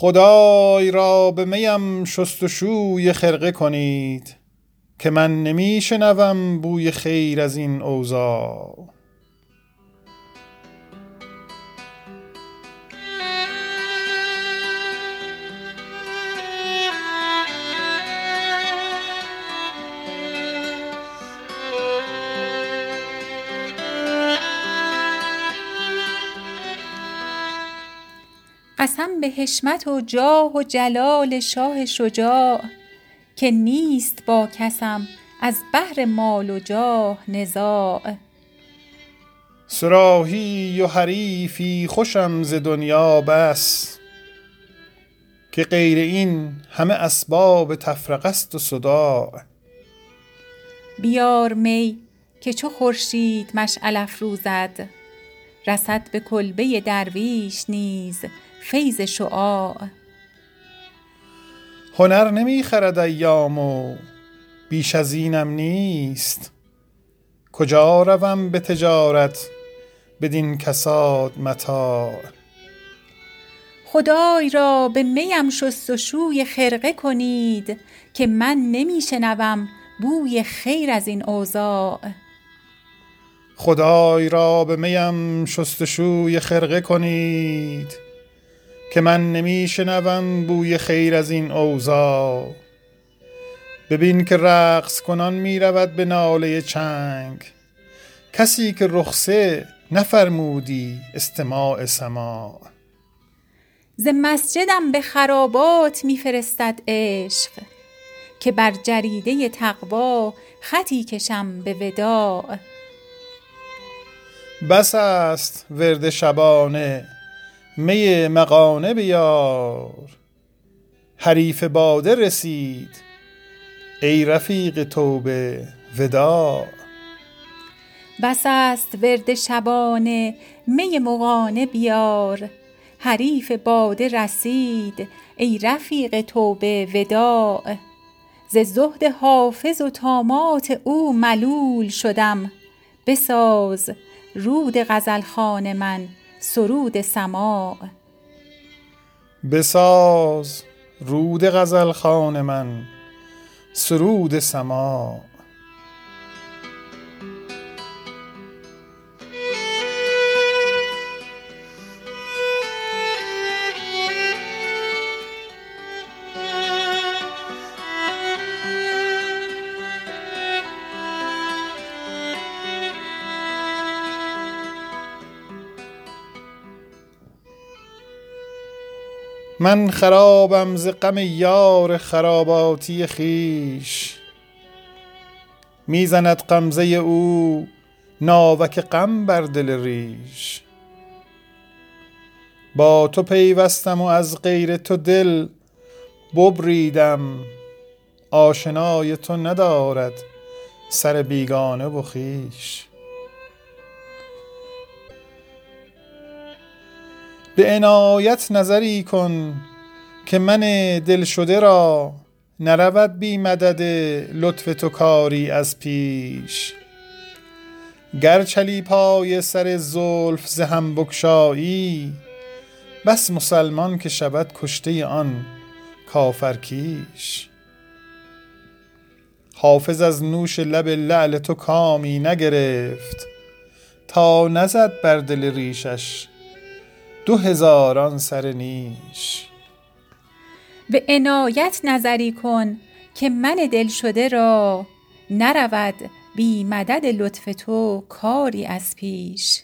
خدای را به میم شست و شوی خرقه کنید که من نمی شنوم بوی خیر از این اوضاع. قسم به حشمت و جاه و جلال شاه شجاع که نیست با کسم از بهر مال و جاه نزاع. صراحی و حریفی خوشم ز دنیا بس که غیر این همه اسباب تفرقه است و صداع. بیار می که چو خورشید مشعل افروزد رسد به کلبه درویش نیز فیض شعاع. هنر نمی خرد ایام و بیش از اینم نیست. کجا روم به تجارت بدین کساد متاع؟ خدای را به میم شست و شوی خرقه کنید که من نمی شنوم بوی خیر از این اوضاع. خدای را به میم شست و شوی خرقه کنید. که من نمی شنوم بوی خیر از این اوضاع. ببین که رقص کنان می رود به ناله چنگ. کسی که رخصه نفرمودی استماع سماع. ز مسجدم به خرابات می فرستد عشق که بر جریده تقوا خطی کشم به وداع. بس است ورد شبانه می مغانه بیار. حریف باده رسید. ای رفیق توبه وداع. بس است ورد شبانه می مغانه بیار. حریف باده رسید. ای رفیق توبه وداع. ز زهد حافظ و طامات او ملول شدم. بساز رود غزلخوان من. سرود سماع. بساز رود غزلخوان من سرود سماع. من خرابم ز غم یار خراباتی خویش. می زند غمزه او ناوک غم بر دل ریش. با تو پیوستم و از غیر تو دل ببریدم. آشنای تو ندارد سر بیگانه و خویش. به عنایت نظری کن که من دلشده را نرود بی مدد لطف تو کاری از پیش. گر چلیپای سر زلف ز هم بگشایی بس مسلمان که شود کشته آن کافرکیش حافظ از نوش لب لعل تو کامی نگرفت تا نزد بر دل ریشش دو هزاران سر نیش. به عنایت نظری کن که من دلشده را نرود بی مدد لطف تو کاری از پیش.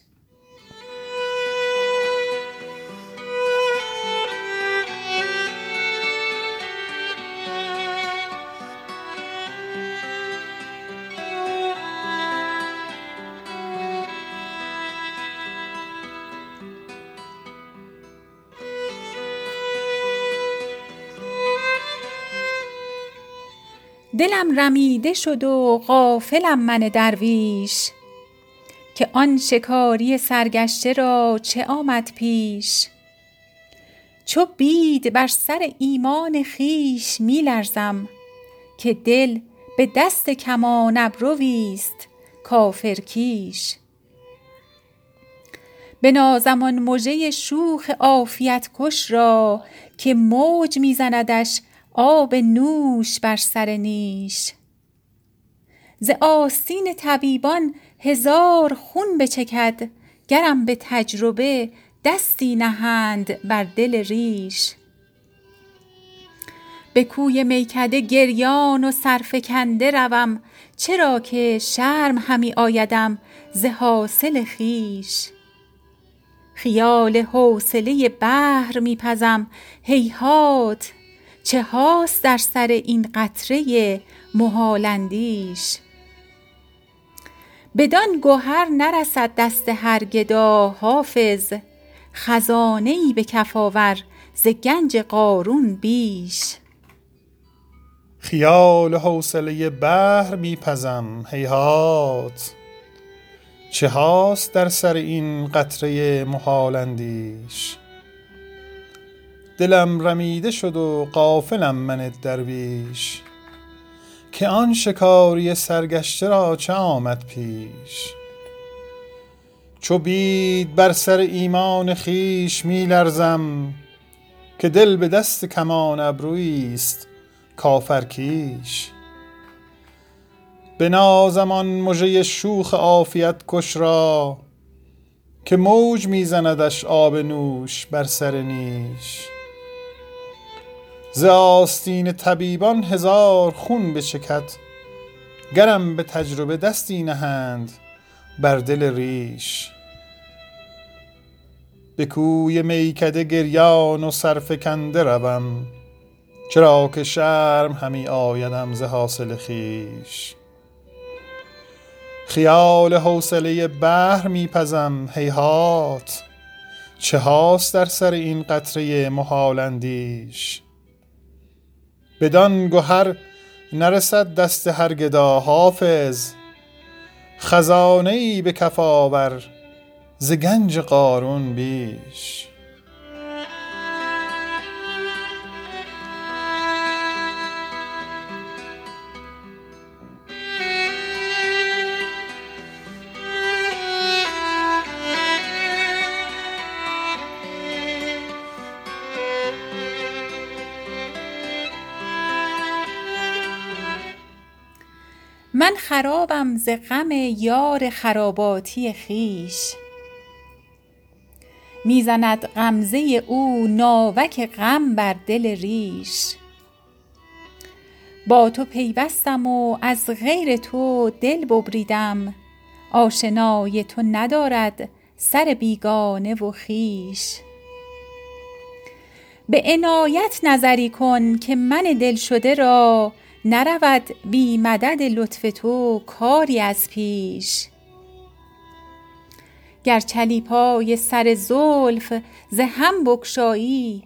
دلم رمیده شد و غافلم من درویش که آن شکاری سرگشته را چه آمد پیش؟ چو بید بر سر ایمان خویش می لرزم که دل به دست کمان ابرویست کافرکیش به نازمان مژه شوخ عافیت کش را که موج میزندش آب نوش بر سر نیش. ز آستین طبیبان هزار خون بچکد گرم به تجربه دستی نهند بر دل ریش. به کوی میکده گریان و سرفکنده روم چرا که شرم همی آیدم ز حاصل خویش. خیال حوصله بحر میپزم هیهات چه هاست در سر این قطره محال اندیش بدان گهر نرسد دست هر گدا حافظ خزانه ای به کف آور ز گنج قارون بیش. خیال حوصله بحر میپزم هیهات. چه هاست در سر این قطره محال اندیش دلم رمیده شد و غافلم من درویش که آن شکاری سرگشته را چه آمد پیش؟ چو بید بر سر ایمان خویش می لرزم که دل به دست کمان ابرویی است کافرکیش بنازم آن مژه شوخ عافیت کش را که موج می زندش آب نوش بر سر نیش. ز آستین طبیبان هزار خون بچکد گرم به تجربه دستی نهند بر دل ریش. به کوی میکده گریان و سرفکنده روم چرا که شرم همی آیدم ز حاصل خویش. خیال حوصله بحر میپزم هیهات چه هاست در سر این قطره محال اندیش؟ بدان گهر نرسد دست هر گدا حافظ. خزانه ای به کف آور ز گنج قارون بیش. من خرابم ز غم یار خراباتی خویش. می زند غمزه او ناوک غم بر دل ریش. با تو پیوستم و از غیر تو دل ببریدم. آشنای تو ندارد سر بیگانه و خویش. به عنایت نظری کن که من دلشده را نرود بی مدد لطف تو کاری از پیش. گر چلیپای سر زلف ز هم بگشایی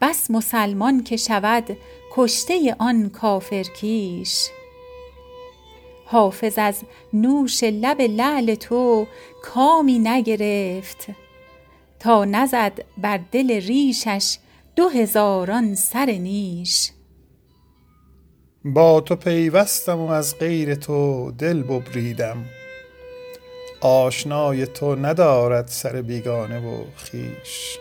بس مسلمان که شود کشته آن کافرکیش حافظ از نوش لب لعل تو کامی نگرفت تا نزد بر دل ریشش دو هزاران سر نیش. با تو پیوستم و از غیر تو دل ببریدم. آشنای تو ندارد سر بیگانه و خویش